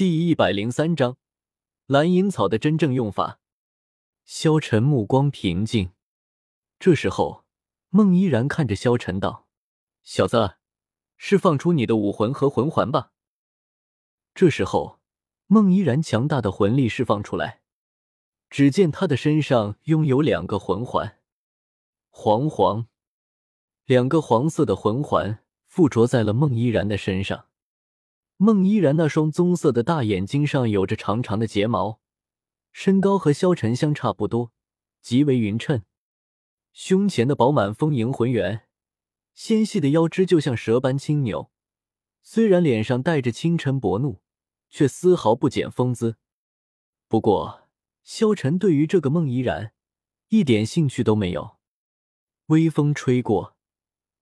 第一百零三章，蓝银草的真正用法。萧晨目光平静。这时候，孟依然看着萧晨道：“小子，释放出你的武魂和魂环吧。”这时候，孟依然强大的魂力释放出来，只见他的身上拥有两个魂环，黄黄，两个黄色的魂环附着在了孟依然的身上。孟依然那双棕色的大眼睛上有着长长的睫毛，身高和萧晨相差不多，极为匀称。胸前的饱满丰盈浑圆，纤细的腰肢就像蛇般轻扭。虽然脸上带着清晨薄怒，却丝毫不减风姿。不过，萧晨对于这个孟依然一点兴趣都没有。微风吹过，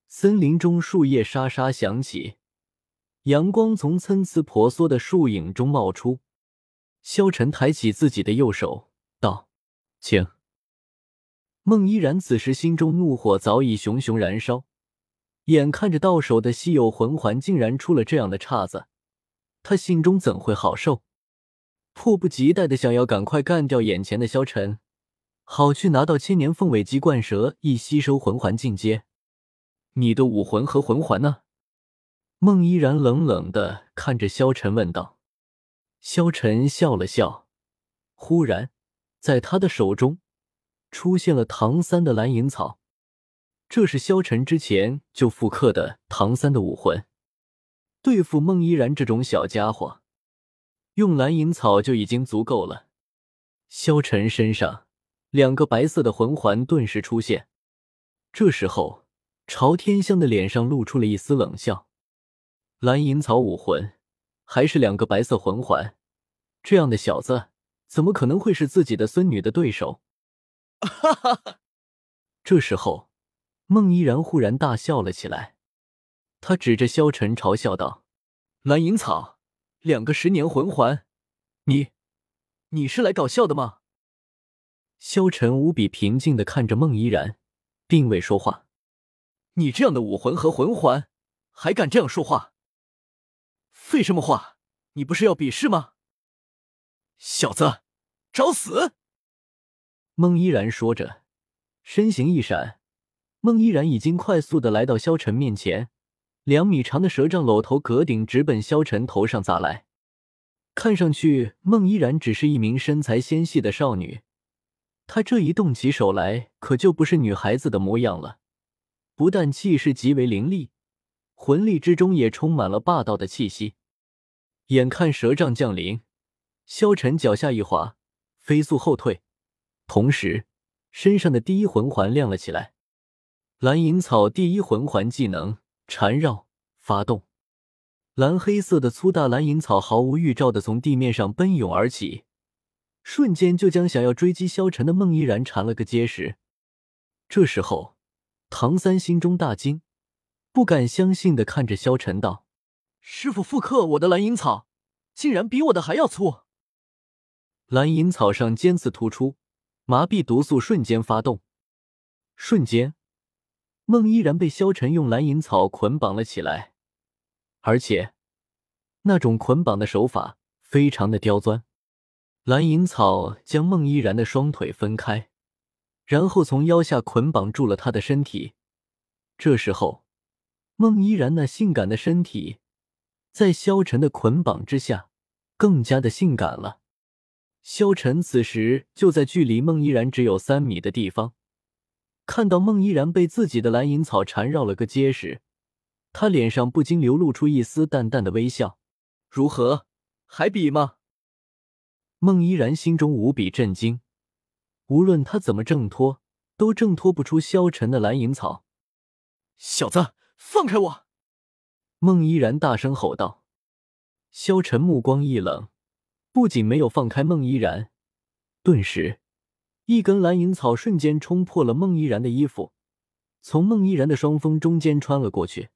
森林中树叶沙沙响起。阳光从参差婆娑的树影中冒出，萧晨抬起自己的右手，道：“请。”孟依然此时心中怒火早已熊熊燃烧，眼看着到手的稀有魂环竟然出了这样的岔子，他心中怎会好受？迫不及待的想要赶快干掉眼前的萧晨，好去拿到千年凤尾鸡冠蛇，一吸收魂环进阶。你的武魂和魂环呢？孟依然冷冷的看着萧晨问道：“萧晨笑了笑，忽然，在他的手中出现了唐三的蓝银草。这是萧晨之前就复刻的唐三的武魂。对付孟依然这种小家伙，用蓝银草就已经足够了。”萧晨身上两个白色的魂环顿时出现。这时候，朝天香的脸上露出了一丝冷笑。蓝银草武魂，还是两个白色魂环，这样的小子怎么可能会是自己的孙女的对手？哈哈哈！这时候，孟依然忽然大笑了起来，他指着萧晨嘲笑道：“蓝银草，两个十年魂环，你，你是来搞笑的吗？”萧晨无比平静的看着孟依然，并未说话。你这样的武魂和魂环，还敢这样说话？废什么话！你不是要比试吗？小子，找死！孟依然说着，身形一闪，孟依然已经快速的来到萧晨面前，两米长的蛇杖搂头阁顶直奔萧晨头上砸来。看上去，孟依然只是一名身材纤细的少女，她这一动起手来，可就不是女孩子的模样了。不但气势极为凌厉，魂力之中也充满了霸道的气息。眼看蛇杖降临，萧晨脚下一滑，飞速后退，同时身上的第一魂环亮了起来。蓝银草第一魂环技能缠绕发动，蓝黑色的粗大蓝银草毫无预兆的从地面上奔涌而起，瞬间就将想要追击萧晨的孟依然缠了个结实。这时候，唐三心中大惊，不敢相信的看着萧晨道。师傅复刻我的蓝银草，竟然比我的还要粗。蓝银草上尖刺突出，麻痹毒素瞬间发动。瞬间，孟依然被萧晨用蓝银草捆绑了起来，而且那种捆绑的手法非常的刁钻。蓝银草将孟依然的双腿分开，然后从腰下捆绑住了她的身体。这时候，孟依然那性感的身体。在萧晨的捆绑之下，更加的性感了。萧晨此时就在距离孟依然只有三米的地方，看到孟依然被自己的蓝银草缠绕了个结实，他脸上不禁流露出一丝淡淡的微笑。如何，还比吗？孟依然心中无比震惊，无论他怎么挣脱，都挣脱不出萧晨的蓝银草。小子，放开我！孟依然大声吼道：“萧晨目光一冷，不仅没有放开孟依然，顿时，一根蓝银草瞬间冲破了孟依然的衣服，从孟依然的双峰中间穿了过去。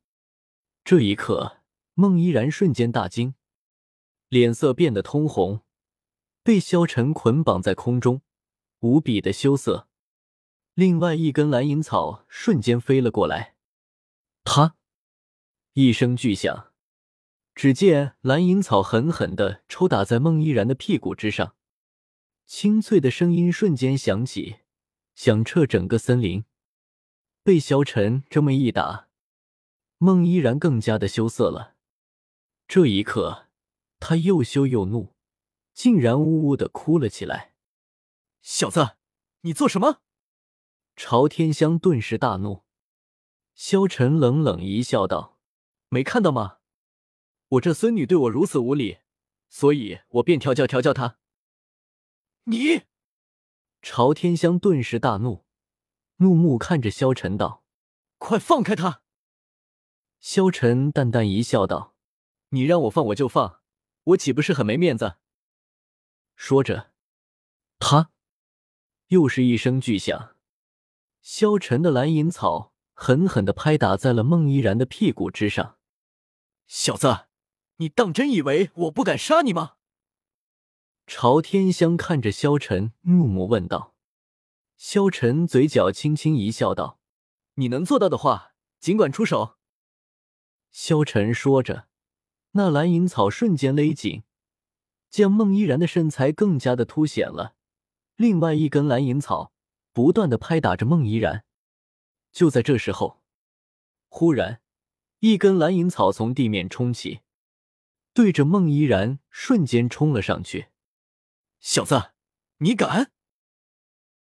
这一刻，孟依然瞬间大惊，脸色变得通红，被萧晨捆绑在空中，无比的羞涩。另外一根蓝银草瞬间飞了过来，他。”一声巨响，只见蓝银草狠狠的抽打在孟依然的屁股之上，清脆的声音瞬间响起，响彻整个森林。被萧晨这么一打，孟依然更加的羞涩了。这一刻，他又羞又怒，竟然呜呜的哭了起来。小子，你做什么？朝天香顿时大怒。萧晨冷冷一笑，道：“没看到吗？我这孙女对我如此无礼，所以我便调教调教她。”你！朝天香顿时大怒，怒目看着萧晨道：“快放开他！”萧晨淡淡一笑，道：“你让我放我就放，我岂不是很没面子？”说着，他又是一声巨响，萧晨的蓝银草。狠狠的拍打在了孟依然的屁股之上，小子，你当真以为我不敢杀你吗？朝天香看着萧晨，怒目问道。萧晨嘴角轻轻一笑，道：“你能做到的话，尽管出手。”萧晨说着，那蓝银草瞬间勒紧，将孟依然的身材更加的凸显了。另外一根蓝银草不断的拍打着孟依然。就在这时候，忽然，一根蓝银草从地面冲起，对着孟依然瞬间冲了上去。小子，你敢！